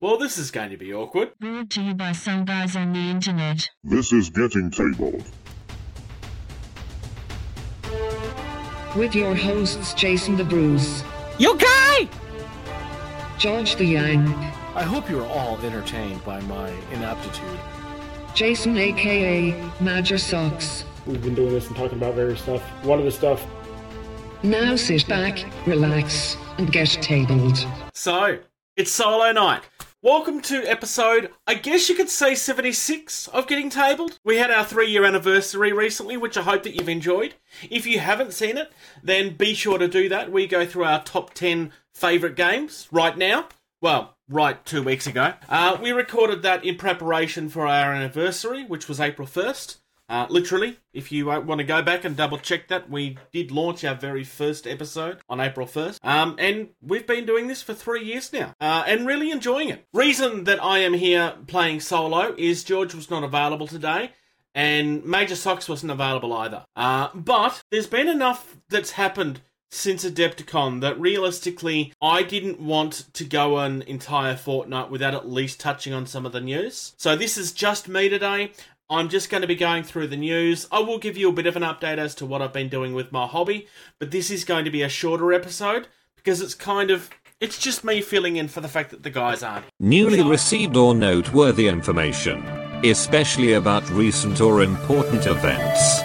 Well, this is going to be awkward. Brought to you by some guys on the internet. This is Getting Tabled. With your hosts Jason the Bruce, You guy! George the Yang, I hope you are all entertained by my inaptitude. Jason aka Major Socks. We've been doing this and talking about various stuff. One of the stuff Now sit back, relax, and get tabled. So, it's solo night. Welcome to episode, I guess you could say 76 of Getting Tabled. We had our three year anniversary recently, which I hope that you've enjoyed. If you haven't seen it, then be sure to do that. We go through our top 10 favourite games right now. Well, right two weeks ago. Uh, we recorded that in preparation for our anniversary, which was April 1st. Uh, literally, if you uh, want to go back and double check that, we did launch our very first episode on April 1st. Um, and we've been doing this for three years now uh, and really enjoying it. Reason that I am here playing solo is George was not available today. And Major Socks wasn't available either. Uh, but there's been enough that's happened since Adepticon that realistically I didn't want to go an entire fortnight without at least touching on some of the news. So this is just me today. I'm just going to be going through the news. I will give you a bit of an update as to what I've been doing with my hobby, but this is going to be a shorter episode because it's kind of it's just me filling in for the fact that the guys aren't. Newly received or noteworthy information, especially about recent or important events.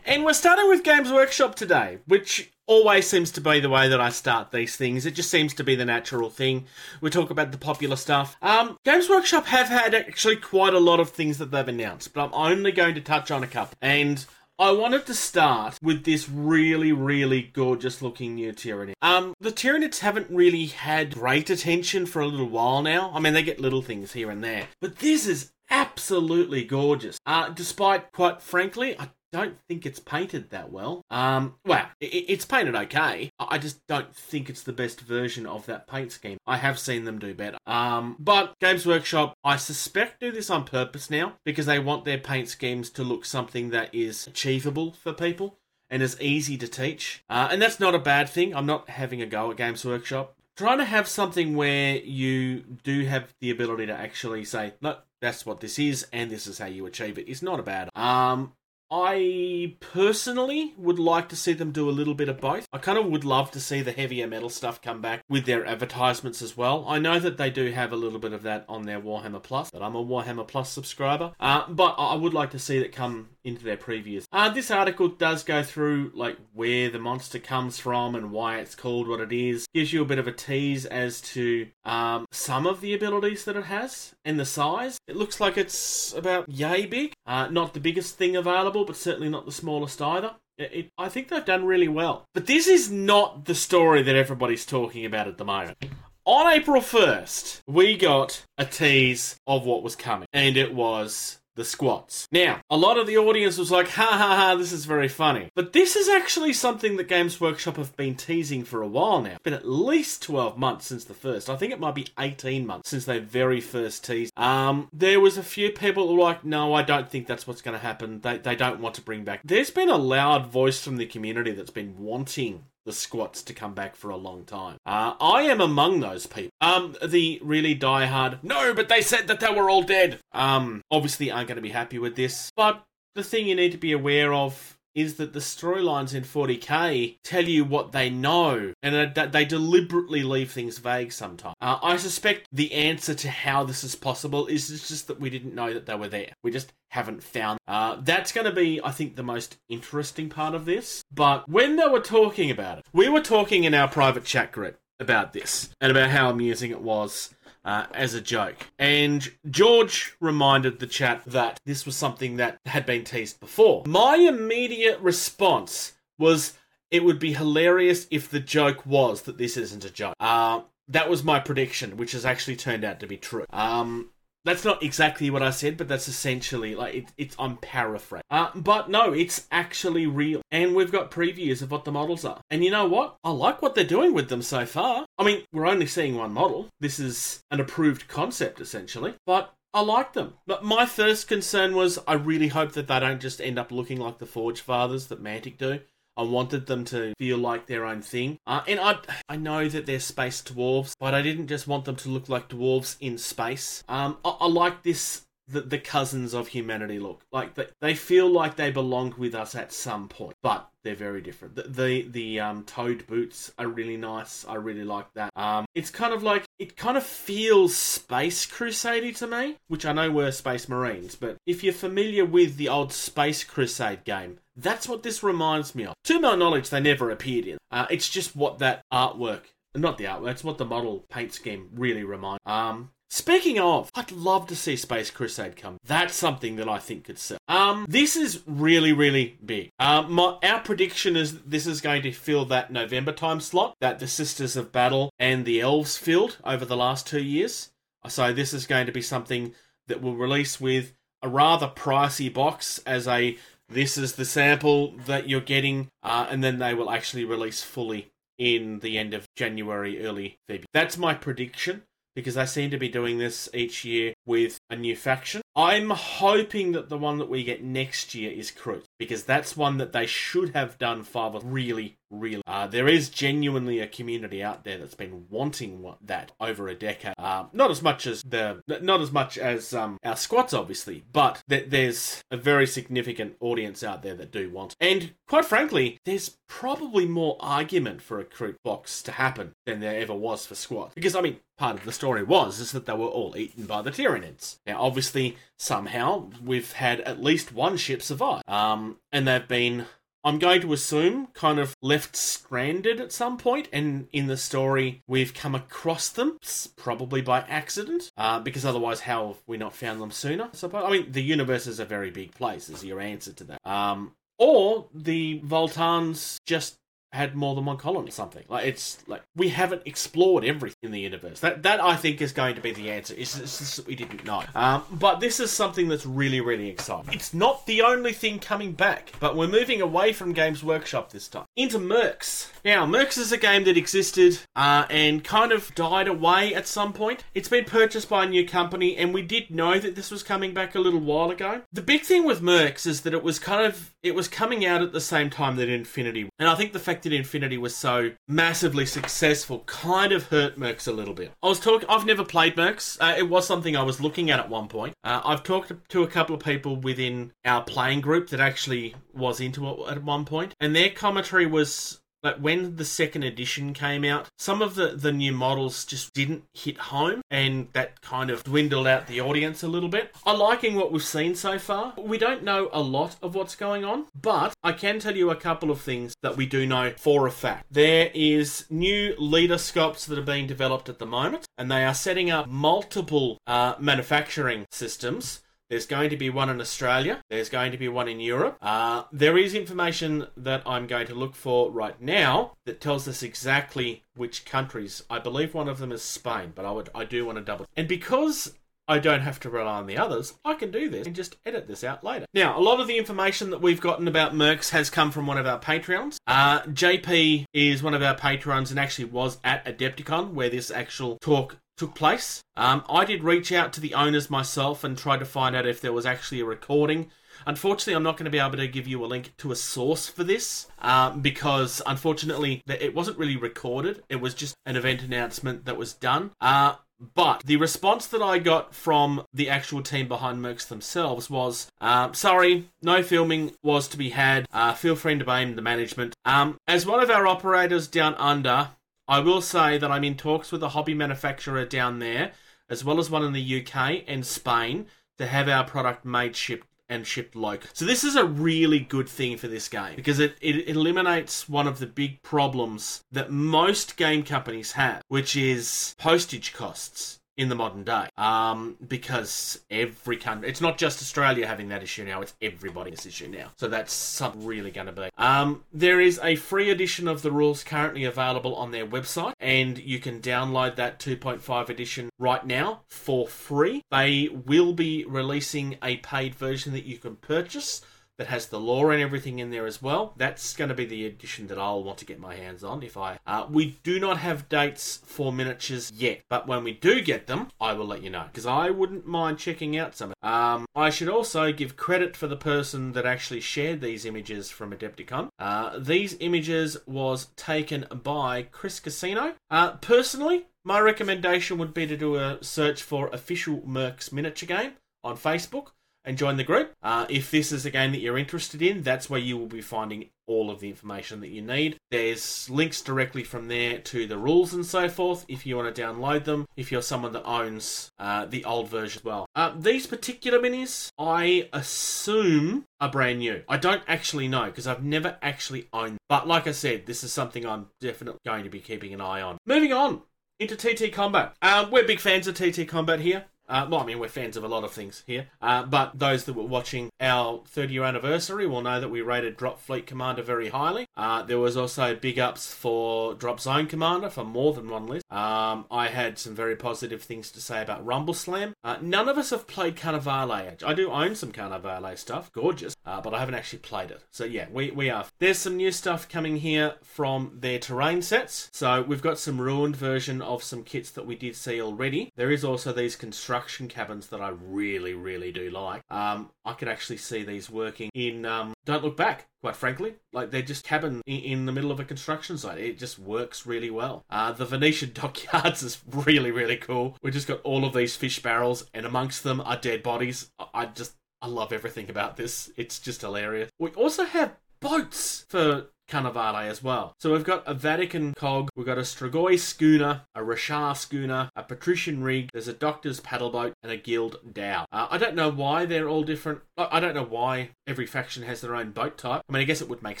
And we're starting with Games Workshop today, which always seems to be the way that I start these things. It just seems to be the natural thing. We talk about the popular stuff. Um, Games Workshop have had actually quite a lot of things that they've announced, but I'm only going to touch on a couple. And I wanted to start with this really, really gorgeous looking new Tyranid. Um, the Tyranids haven't really had great attention for a little while now. I mean, they get little things here and there, but this is absolutely gorgeous. Uh, despite, quite frankly, I don't think it's painted that well. Um, well, i it's painted okay. I just don't think it's the best version of that paint scheme. I have seen them do better. Um, but Games Workshop, I suspect, do this on purpose now because they want their paint schemes to look something that is achievable for people and is easy to teach. Uh, and that's not a bad thing. I'm not having a go at Games Workshop. Trying to have something where you do have the ability to actually say, look, that's what this is, and this is how you achieve it. it. Is not a bad. Um, I personally would like to see them do a little bit of both. I kind of would love to see the heavier metal stuff come back with their advertisements as well. I know that they do have a little bit of that on their Warhammer Plus, but I'm a Warhammer Plus subscriber, uh, but I would like to see that come into their previews. Uh, this article does go through like where the monster comes from and why it's called what it is. Gives you a bit of a tease as to um, some of the abilities that it has and the size. It looks like it's about yay big. Uh, not the biggest thing available, but certainly not the smallest either. It, it, I think they've done really well. But this is not the story that everybody's talking about at the moment. On April 1st, we got a tease of what was coming, and it was the squats. Now, a lot of the audience was like, ha ha ha, this is very funny. But this is actually something that Games Workshop have been teasing for a while now. It's been at least 12 months since the first. I think it might be 18 months since they very first teased. Um, there was a few people like, no, I don't think that's what's going to happen. They, they don't want to bring back. There's been a loud voice from the community that's been wanting the squats to come back for a long time. Uh, I am among those people. Um, the really diehard, no, but they said that they were all dead. Um, obviously aren't going to be happy with this. But the thing you need to be aware of is that the storylines in 40k tell you what they know, and that they deliberately leave things vague sometimes. Uh, I suspect the answer to how this is possible is just that we didn't know that they were there. We just haven't found. Uh, that's going to be, I think, the most interesting part of this. But when they were talking about it, we were talking in our private chat group about this and about how amusing it was uh, as a joke. And George reminded the chat that this was something that had been teased before. My immediate response was it would be hilarious if the joke was that this isn't a joke. Uh, that was my prediction, which has actually turned out to be true. Um, that's not exactly what I said, but that's essentially like it, it's. I'm paraphrasing. Uh, but no, it's actually real, and we've got previews of what the models are. And you know what? I like what they're doing with them so far. I mean, we're only seeing one model. This is an approved concept essentially, but I like them. But my first concern was I really hope that they don't just end up looking like the Forge Fathers that Mantic do. I wanted them to feel like their own thing. Uh, and I I know that they're space dwarves, but I didn't just want them to look like dwarves in space. Um, I, I like this the, the cousins of humanity look. Like they, they feel like they belong with us at some point, but they're very different. The the, the um, toed boots are really nice. I really like that. Um, it's kind of like it kind of feels Space Crusade to me, which I know were Space Marines, but if you're familiar with the old Space Crusade game, that's what this reminds me of. To my knowledge, they never appeared in. Uh, it's just what that artwork not the artwork, it's what the model paint scheme really reminds. Um, Speaking of, I'd love to see Space Crusade come. That's something that I think could sell. Um, this is really, really big. Um, my, our prediction is this is going to fill that November time slot that the Sisters of Battle and the Elves filled over the last two years. So this is going to be something that will release with a rather pricey box as a this is the sample that you're getting, uh, and then they will actually release fully in the end of January, early February. That's my prediction because they seem to be doing this each year with a new faction. I'm hoping that the one that we get next year is Kroot, because that's one that they should have done far really, really. Uh, there is genuinely a community out there that's been wanting that over a decade. Uh, not as much as the, not as much as um, our squats, obviously, but th- there's a very significant audience out there that do want. And quite frankly, there's probably more argument for a Kroot box to happen than there ever was for squat, because I mean, part of the story was is that they were all eaten by the Tyranids. Now, obviously, somehow we've had at least one ship survive, um, and they've been. I'm going to assume kind of left stranded at some point. and in the story we've come across them, probably by accident, uh, because otherwise, how have we not found them sooner? I suppose. I mean, the universe is a very big place. Is your answer to that? Um, or the Voltans just had more than one colony or something. Like it's like we haven't explored everything in the universe. That that I think is going to be the answer. That we didn't know. Um, but this is something that's really really exciting. It's not the only thing coming back, but we're moving away from Games Workshop this time into Mercs. Now Mercs is a game that existed uh, and kind of died away at some point. It's been purchased by a new company, and we did know that this was coming back a little while ago. The big thing with Mercs is that it was kind of it was coming out at the same time that Infinity, and I think the fact that Infinity was so massively successful kind of hurt Mercs a little bit. I was talking. I've never played Mercs. Uh, it was something I was looking at at one point. Uh, I've talked to a couple of people within our playing group that actually was into it at one point, and their commentary was like when the second edition came out, some of the, the new models just didn't hit home, and that kind of dwindled out the audience a little bit. I'm liking what we've seen so far. We don't know a lot of what's going on, but I can tell you a couple of things that we do know for a fact. There is new leader scopes that are being developed at the moment, and they are setting up multiple uh, manufacturing systems there's going to be one in Australia. There's going to be one in Europe. Uh, there is information that I'm going to look for right now that tells us exactly which countries. I believe one of them is Spain, but I would I do want to double. And because I don't have to rely on the others. I can do this and just edit this out later. Now, a lot of the information that we've gotten about Mercs has come from one of our Patreons. Uh, JP is one of our Patrons and actually was at Adepticon where this actual talk took place. Um, I did reach out to the owners myself and try to find out if there was actually a recording. Unfortunately, I'm not going to be able to give you a link to a source for this um, because, unfortunately, it wasn't really recorded. It was just an event announcement that was done. Uh, but the response that I got from the actual team behind Mercs themselves was, uh, sorry, no filming was to be had. Uh, feel free to blame the management. Um, as one of our operators down under, I will say that I'm in talks with a hobby manufacturer down there, as well as one in the UK and Spain, to have our product made, shipped, and shipped local. So this is a really good thing for this game because it, it eliminates one of the big problems that most game companies have, which is postage costs in the modern day. Um, because every country, it's not just Australia having that issue now, it's everybody's issue now. So that's something really going to be. Um, there is a free edition of the rules currently available on their website, and you can download that 2.5 edition right now for free. They will be releasing a paid version that you can purchase that has the lore and everything in there as well. That's going to be the edition that I'll want to get my hands on. If I, uh, we do not have dates for miniatures yet, but when we do get them, I will let you know because I wouldn't mind checking out some. Um, I should also give credit for the person that actually shared these images from Adepticon. Uh, these images was taken by Chris Casino. Uh, personally, my recommendation would be to do a search for official Mercs miniature game on Facebook and join the group. Uh, if this is a game that you're interested in, that's where you will be finding all of the information that you need. There's links directly from there to the rules and so forth if you want to download them, if you're someone that owns uh, the old version as well. Uh, these particular minis, I assume are brand new. I don't actually know because I've never actually owned them. But like I said, this is something I'm definitely going to be keeping an eye on. Moving on into TT Combat. Um, we're big fans of TT Combat here. Uh, well, I mean, we're fans of a lot of things here, uh, but those that were watching our 30 year anniversary will know that we rated Drop Fleet Commander very highly. Uh, there was also big ups for Drop Zone Commander for more than one list. Um, I had some very positive things to say about Rumble Slam. Uh, none of us have played Carnivale. I do own some Carnivale stuff, gorgeous, uh, but I haven't actually played it. So yeah, we, we are. There's some new stuff coming here from their terrain sets. So we've got some ruined version of some kits that we did see already. There is also these construction cabins that I really, really do like. Um, I could actually see these working in um, Don't Look Back, quite frankly. Like they're just cabin in, in the middle of a construction site. It just works really well. Uh, the Venetian dockyards is really, really cool. We just got all of these fish barrels, and amongst them are dead bodies. I, I just, I love everything about this. It's just hilarious. We also have boats for Carnivale as well. So we've got a Vatican cog, we've got a Strigoi schooner, a Rashaar schooner, a Patrician rig, there's a Doctor's paddle boat, and a Guild dhow. Uh, I don't know why they're all different. I don't know why every faction has their own boat type. I mean, I guess it would make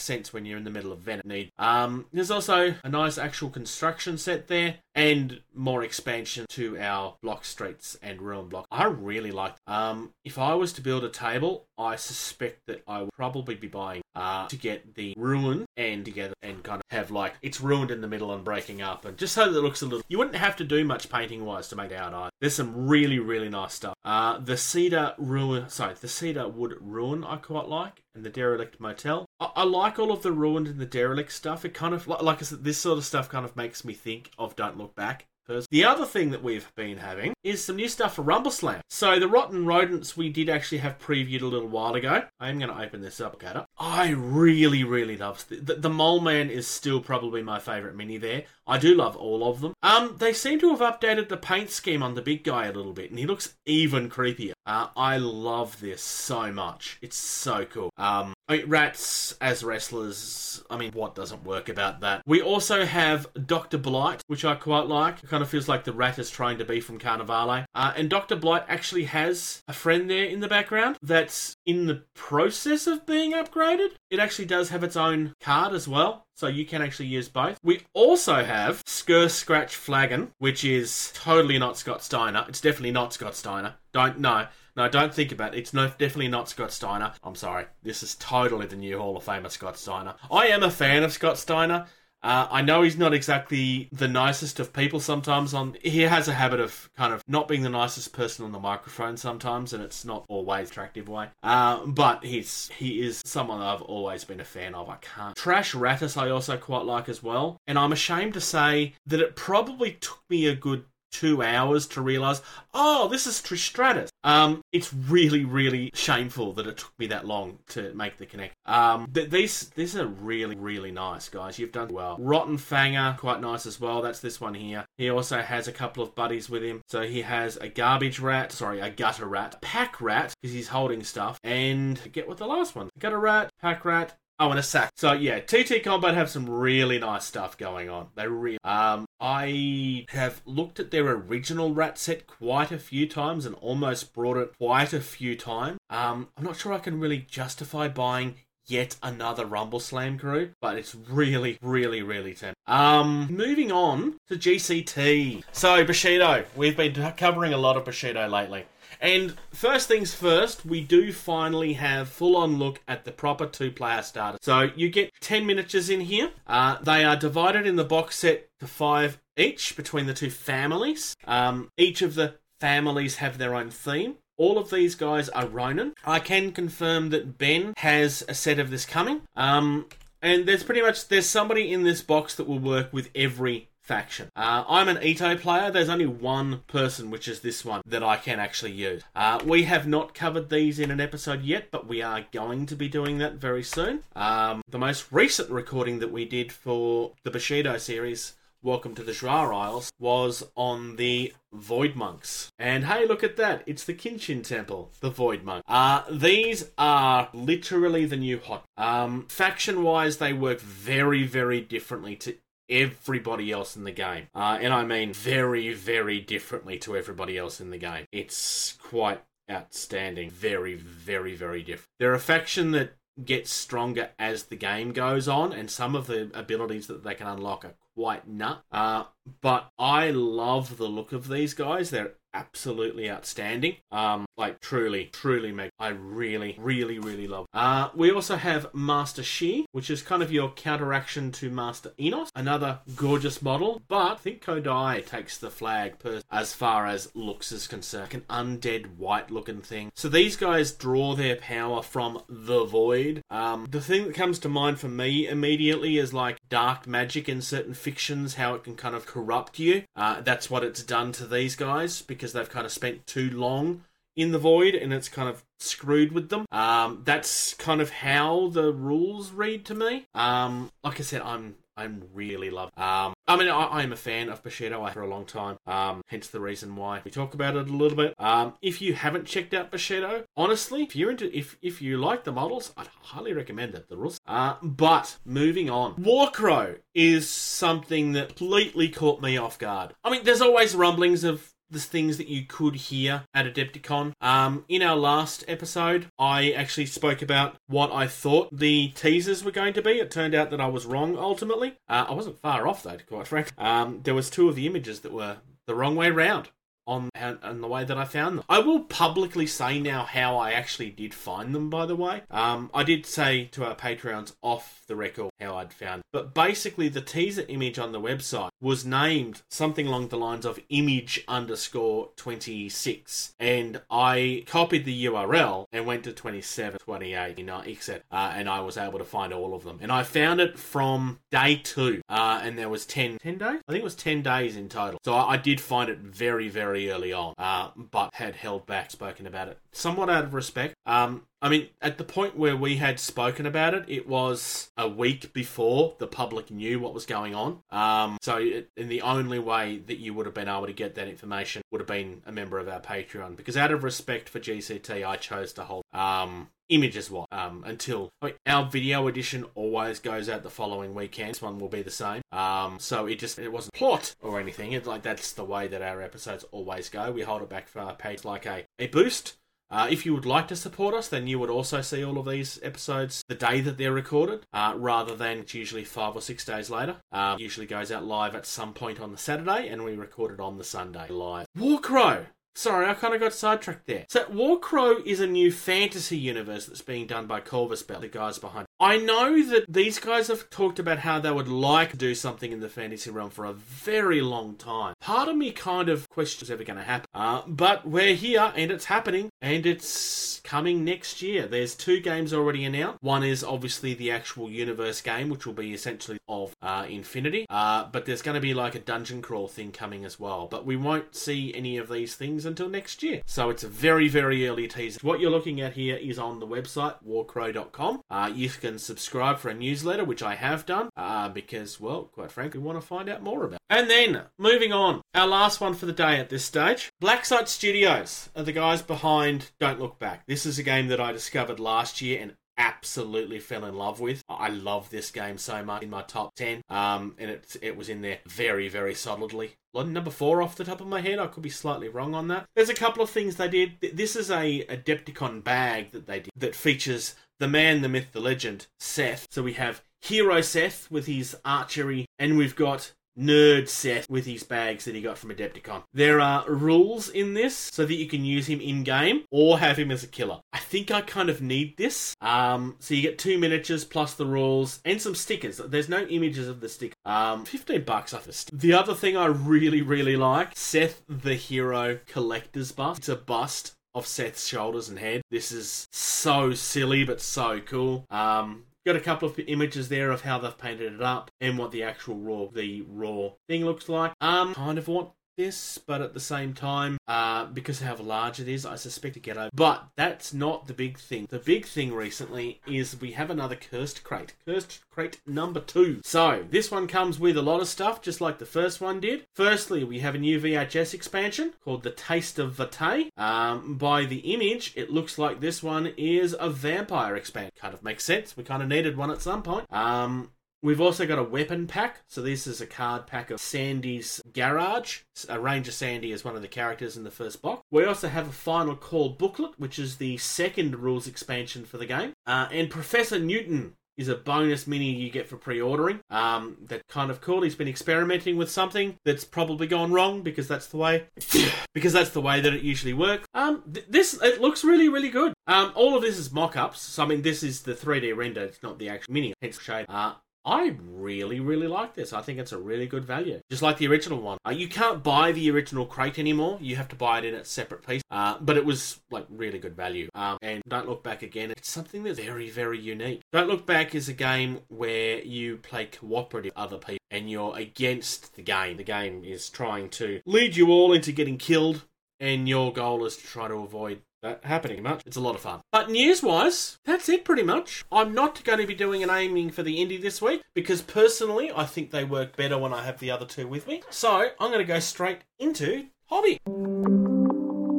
sense when you're in the middle of Venice. Um, there's also a nice actual construction set there and more expansion to our block streets and ruin block. I really like. Um, if I was to build a table, I suspect that I would probably be buying uh, to get the ruin and together and kind of have like it's ruined in the middle and breaking up and just so that it looks a little. You wouldn't have to do much painting wise to make out. Either. There's some really really nice stuff. Uh, the cedar ruin, sorry, the cedar wood ruin I quite like, and the derelict motel. I, I like all of the ruined and the derelict stuff. It kind of like, like I said, this sort of stuff kind of makes me think of Don't Look Back. The other thing that we've been having is some new stuff for Rumble Slam. So the Rotten Rodents we did actually have previewed a little while ago. I am going to open this up, Cat. I really, really love the, the, the Mole Man is still probably my favourite mini there. I do love all of them. Um, they seem to have updated the paint scheme on the big guy a little bit, and he looks even creepier. Uh, I love this so much. It's so cool. Um, rats as wrestlers. I mean, what doesn't work about that? We also have Dr. Blight, which I quite like. It kind of feels like the rat is trying to be from Carnivale. Uh, and Dr. Blight actually has a friend there in the background that's in the process of being upgraded. It actually does have its own card as well. So you can actually use both. We also have Skir Scratch Flagon, which is totally not Scott Steiner. It's definitely not Scott Steiner. Don't know. No, don't think about it. It's no, definitely not Scott Steiner. I'm sorry. This is totally the new Hall of Famer Scott Steiner. I am a fan of Scott Steiner. Uh, I know he's not exactly the nicest of people sometimes. On he has a habit of kind of not being the nicest person on the microphone sometimes, and it's not always attractive way. Uh, but he's he is someone I've always been a fan of. I can't trash Rattus. I also quite like as well, and I'm ashamed to say that it probably took me a good two hours to realize, oh, this is Trish Stratus. Um, it's really, really shameful that it took me that long to make the connect. Um, th- these these are really, really nice, guys. You've done well. Rotten Fanger, quite nice as well. That's this one here. He also has a couple of buddies with him. So he has a garbage rat, sorry, a gutter rat, pack rat, because he's holding stuff, and get what the last one. Gutter rat, pack rat, Oh, and a sack. So yeah, TT Combat have some really nice stuff going on. They really. Um, I have looked at their original rat set quite a few times and almost brought it quite a few times. Um, I'm not sure I can really justify buying yet another Rumble Slam crew, but it's really, really, really tempting. Um, moving on to GCT. So Bushido, we've been covering a lot of Bushido lately. And first things first, we do finally have full on look at the proper two player starter. So you get 10 miniatures in here. Uh, they are divided in the box set to five each between the two families. Um, each of the families have their own theme. All of these guys are Ronin. I can confirm that Ben has a set of this coming. Um, and there's pretty much there's somebody in this box that will work with every faction. Uh, I'm an Ito player. There's only one person, which is this one, that I can actually use. Uh, we have not covered these in an episode yet, but we are going to be doing that very soon. Um, the most recent recording that we did for the Bushido series Welcome to the Jwar Isles was on the Void Monks. And hey, look at that. It's the Kinshin Temple, the Void Monk. Uh, these are literally the new hot. Um, faction wise, they work very, very differently to everybody else in the game. Uh, and I mean very, very differently to everybody else in the game. It's quite outstanding. Very, very, very different. They're a faction that gets stronger as the game goes on, and some of the abilities that they can unlock are quite nut. Uh, but I love the look of these guys. They're absolutely outstanding. Um, like truly, truly make. I really, really, really love. Uh, we also have Master Shi, which is kind of your counteraction to Master Enos. Another gorgeous model, but I think Kodai takes the flag per, as far as looks is concerned. Like an undead white looking thing. So these guys draw their power from the void. Um, the thing that comes to mind for me immediately is like dark magic in certain fictions, how it can kind of corrupt you. Uh, that's what it's done to these guys because they've kind of spent too long in the void and it's kind of screwed with them. Um, that's kind of how the rules read to me. Um, like I said, I'm I'm really love. Um, I mean, I, am a fan of Bushido for a long time. Um, hence the reason why we talk about it a little bit. Um, if you haven't checked out Bushido, honestly, if you're into, if if you like the models, I'd highly recommend it. The rules. Uh, but moving on, Warcrow is something that completely caught me off guard. I mean, there's always rumblings of the things that you could hear at Adepticon. Um, in our last episode, I actually spoke about what I thought the teasers were going to be. It turned out that I was wrong ultimately. Uh, I wasn't far off though, quite frankly. Um, there was two of the images that were the wrong way round on and the way that I found them. I will publicly say now how I actually did find them. By the way, um, I did say to our Patreons off the record how I'd found, but basically the teaser image on the website was named something along the lines of image underscore twenty six, and I copied the URL and went to 27, 28, you know, etc. Uh, and I was able to find all of them, and I found it from day two, uh, and there was 10, 10 days. I think it was ten days in total. So I, I did find it very, very very early on, uh, but had held back, spoken about it somewhat out of respect. Um, I mean, at the point where we had spoken about it, it was a week before the public knew what was going on. Um, so, it, and the only way that you would have been able to get that information would have been a member of our Patreon. Because out of respect for GCT, I chose to hold um, images what um, until I mean, our video edition always goes out the following weekend. This one will be the same. Um, so it just it wasn't plot or anything. It's like that's the way that our episodes always go. We hold it back for our page like a, a boost. Uh, if you would like to support us, then you would also see all of these episodes the day that they're recorded, uh, rather than it's usually five or six days later. Um, usually goes out live at some point on the Saturday, and we record it on the Sunday live. Warcrow Sorry, I kind of got sidetracked there. So, Warcrow is a new fantasy universe that's being done by Corvus Belli, the guys behind. I know that these guys have talked about how they would like to do something in the fantasy realm for a very long time. Part of me kind of questions ever going to happen. Uh, but we're here and it's happening and it's coming next year. There's two games already announced. One is obviously the actual universe game, which will be essentially of uh, Infinity. Uh, but there's going to be like a dungeon crawl thing coming as well. But we won't see any of these things until next year. So it's a very, very early teaser. What you're looking at here is on the website, warcrow.com. Uh, you can subscribe for a newsletter, which I have done, uh, because, well, quite frankly, we want to find out more about. And then, moving on, our last one for the day at this stage Blacksite Studios are the guys behind Don't Look Back. This is a game that I discovered last year and absolutely fell in love with. I love this game so much in my top 10. Um, and it, it was in there very, very solidly. Number four off the top of my head. I could be slightly wrong on that. There's a couple of things they did. This is a Adepticon bag that they did that features the man, the myth, the legend, Seth. So we have Hero Seth with his archery, and we've got nerd Seth with his bags that he got from Adepticon. There are rules in this so that you can use him in game or have him as a killer. I think I kind of need this. Um, so you get two miniatures plus the rules and some stickers. There's no images of the stick. Um, 15 bucks off the stick. The other thing I really, really like Seth the Hero collector's bust. It's a bust of Seth's shoulders and head. This is so silly but so cool. Um, got a couple of images there of how they've painted it up and what the actual raw the raw thing looks like. Um, kind of want this, but at the same time, uh, because of how large it is, I suspect it get over. But that's not the big thing. The big thing recently is we have another cursed crate. Cursed crate number two. So this one comes with a lot of stuff, just like the first one did. Firstly, we have a new VHS expansion called The Taste of Vate. Um, by the image, it looks like this one is a vampire expansion. Kind of makes sense. We kind of needed one at some point. Um, We've also got a weapon pack. So this is a card pack of Sandy's Garage. A Ranger Sandy is one of the characters in the first box. We also have a Final Call booklet, which is the second rules expansion for the game. Uh, and Professor Newton is a bonus mini you get for pre-ordering. Um, kind of cool. He's been experimenting with something that's probably gone wrong because that's the way because that's the way that it usually works. Um, th- this it looks really really good. Um, all of this is mock-ups. So I mean, this is the 3D render. It's not the actual mini. Hence shade. Uh, I really, really like this. I think it's a really good value. Just like the original one. Uh, you can't buy the original crate anymore. You have to buy it in a separate piece. Uh, but it was like really good value. Um, and Don't Look Back again. It's something that's very, very unique. Don't Look Back is a game where you play cooperative with other people and you're against the game. The game is trying to lead you all into getting killed. And your goal is to try to avoid happening much. It's a lot of fun. But news wise, that's it pretty much. I'm not going to be doing an aiming for the indie this week because personally, I think they work better when I have the other two with me. So I'm going to go straight into hobby.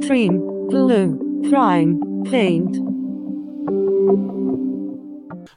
Trim, glue, prime, paint.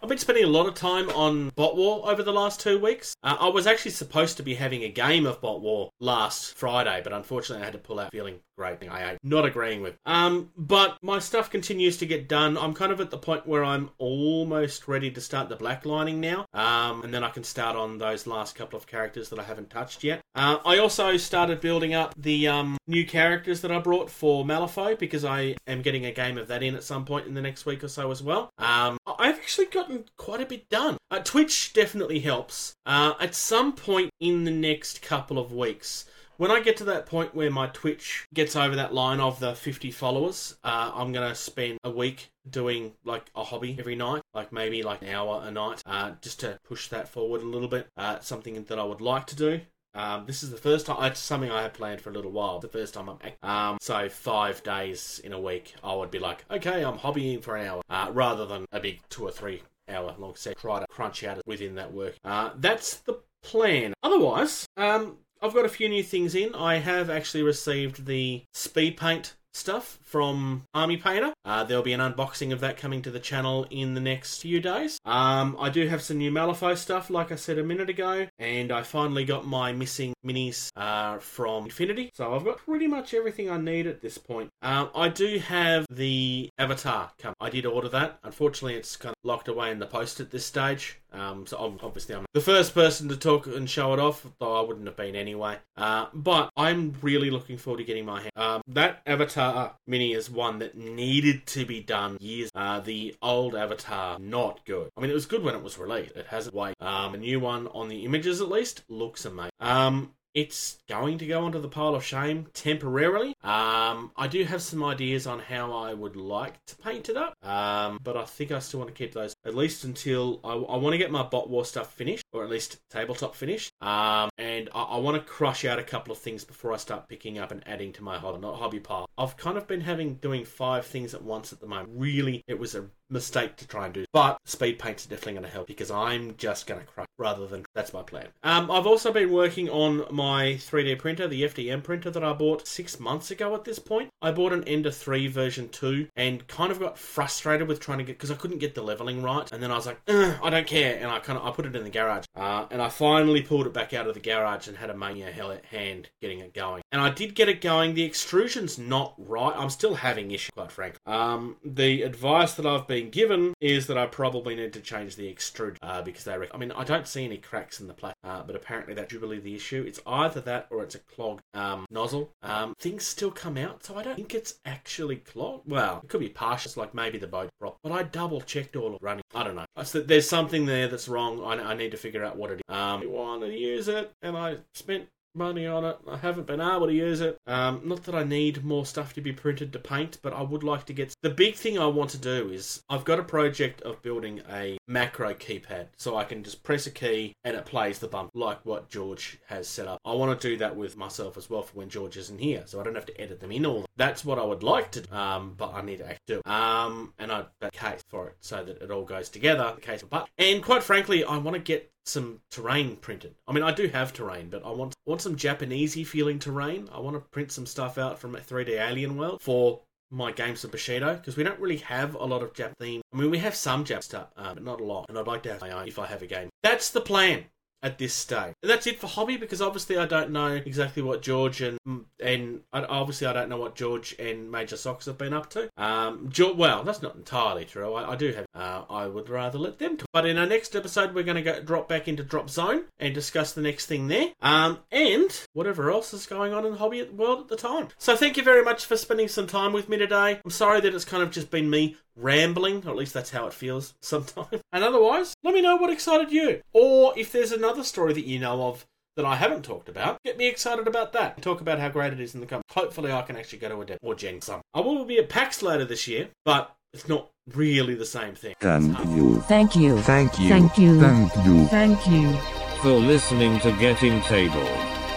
I've been spending a lot of time on Bot War over the last two weeks. Uh, I was actually supposed to be having a game of Bot War last Friday, but unfortunately I had to pull out feeling great thing I not agreeing with. Um, but my stuff continues to get done. I'm kind of at the point where I'm almost ready to start the black lining now, um, and then I can start on those last couple of characters that I haven't touched yet. Uh, I also started building up the um, new characters that I brought for Malifaux because I am getting a game of that in at some point in the next week or so as well. Um, I've actually gotten quite a bit done. Uh, Twitch definitely helps. Uh, at some point in the next couple of weeks, when I get to that point where my Twitch gets over that line of the 50 followers, uh, I'm going to spend a week doing like a hobby every night, like maybe like an hour a night, uh, just to push that forward a little bit. Uh, something that I would like to do. Um, this is the first time. It's something I have planned for a little while. The first time I'm um, so five days in a week, I would be like, okay, I'm hobbying for an hour, uh, rather than a big two or three hour long set. Try to crunch out within that work. Uh, that's the plan. Otherwise, um, I've got a few new things in. I have actually received the speed paint stuff from Army Painter. Uh, there'll be an unboxing of that coming to the channel in the next few days. Um, I do have some new Malifaux stuff, like I said a minute ago, and I finally got my missing minis uh, from Infinity. So I've got pretty much everything I need at this point. Um, I do have the Avatar come. I did order that. Unfortunately, it's kind of locked away in the post at this stage. Um, so I'm, obviously I'm the first person to talk and show it off, though I wouldn't have been anyway. Uh, but I'm really looking forward to getting my hand. Um, that Avatar mini is one that needed to be done years. Uh, the old Avatar not good. I mean, it was good when it was released. It hasn't wait. Um, a new one on the images at least looks amazing. Um, it's going to go onto the pile of shame temporarily. Um, I do have some ideas on how I would like to paint it up, um, but I think I still want to keep those at least until I, I want to get my bot war stuff finished, or at least tabletop finished. Um, and I, I want to crush out a couple of things before I start picking up and adding to my hobby, not hobby pile. I've kind of been having doing five things at once at the moment. Really, it was a mistake to try and do. But speed paints are definitely going to help because I'm just going to crush rather than that's my plan. Um, I've also been working on my 3D printer, the FDM printer that I bought six months ago at this point. I bought an Ender 3 version 2 and kind of got frustrated with trying to get because I couldn't get the leveling right. And then I was like, I don't care. And I kind of I put it in the garage. Uh, and I finally pulled it back out of the garage and had a mania hell at hand getting it going. And I did get it going. The extrusion's not right. I'm still having issues, quite frankly. Um, the advice that I've been given is that I probably need to change the extrude uh, because they. Rec- I mean, I don't see any cracks in the plastic, uh, but apparently that's usually the issue. It's either that or it's a clogged um, nozzle. Um, things still come out, so I don't think it's actually clogged. Well, it could be partial, it's like maybe the boat prop, but I double checked all of running. I don't know. I said there's something there that's wrong. I, I need to figure out what it is. Um, I want to use it, and I spent money on it. I haven't been able to use it. Um, not that I need more stuff to be printed to paint, but I would like to get. The big thing I want to do is I've got a project of building a macro keypad so I can just press a key and it plays the bump like what George has set up. I want to do that with myself as well for when George isn't here, so I don't have to edit them in all. That's what I would like to do, um, but I need to actually do. Um, and I that case for it so that it all goes together. The case, but and quite frankly, I want to get some terrain printed. I mean, I do have terrain, but I want want some Japanesey feeling terrain. I want to print some stuff out from a 3D Alien World for my games of Bushido because we don't really have a lot of Jap theme. I mean, we have some Jap stuff, uh, but not a lot. And I'd like to have my own if I have a game. That's the plan at this stage. And that's it for hobby because obviously I don't know exactly what George and and obviously I don't know what George and Major Socks have been up to. Um, well, that's not entirely true. I, I do have. Uh, I would rather let them talk. But in our next episode, we're going to go drop back into Drop Zone and discuss the next thing there. Um, and whatever else is going on in the hobby world at the time. So thank you very much for spending some time with me today. I'm sorry that it's kind of just been me rambling, or at least that's how it feels sometimes. And otherwise, let me know what excited you. Or if there's another story that you know of that I haven't talked about, get me excited about that. Talk about how great it is in the company. Hopefully, I can actually go to a demo or gen some. I will be at PAX later this year, but it's not really the same thing. Thank you. Thank you. Thank you. Thank you. Thank you. Thank you. For listening to Getting Table.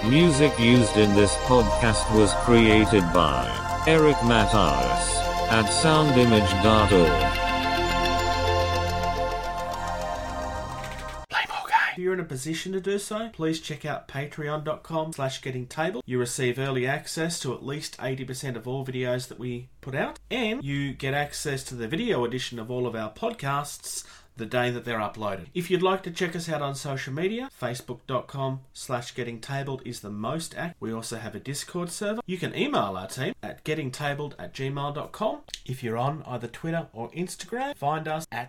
Music used in this podcast was created by Eric Matthews at soundimage.org. If you're in a position to do so, please check out patreon.com slash getting table. You receive early access to at least 80% of all videos that we put out, and you get access to the video edition of all of our podcasts the day that they're uploaded. If you'd like to check us out on social media, facebook.com slash getting tabled is the most active. We also have a Discord server. You can email our team at gettingtabled at gmail.com. If you're on either Twitter or Instagram, find us at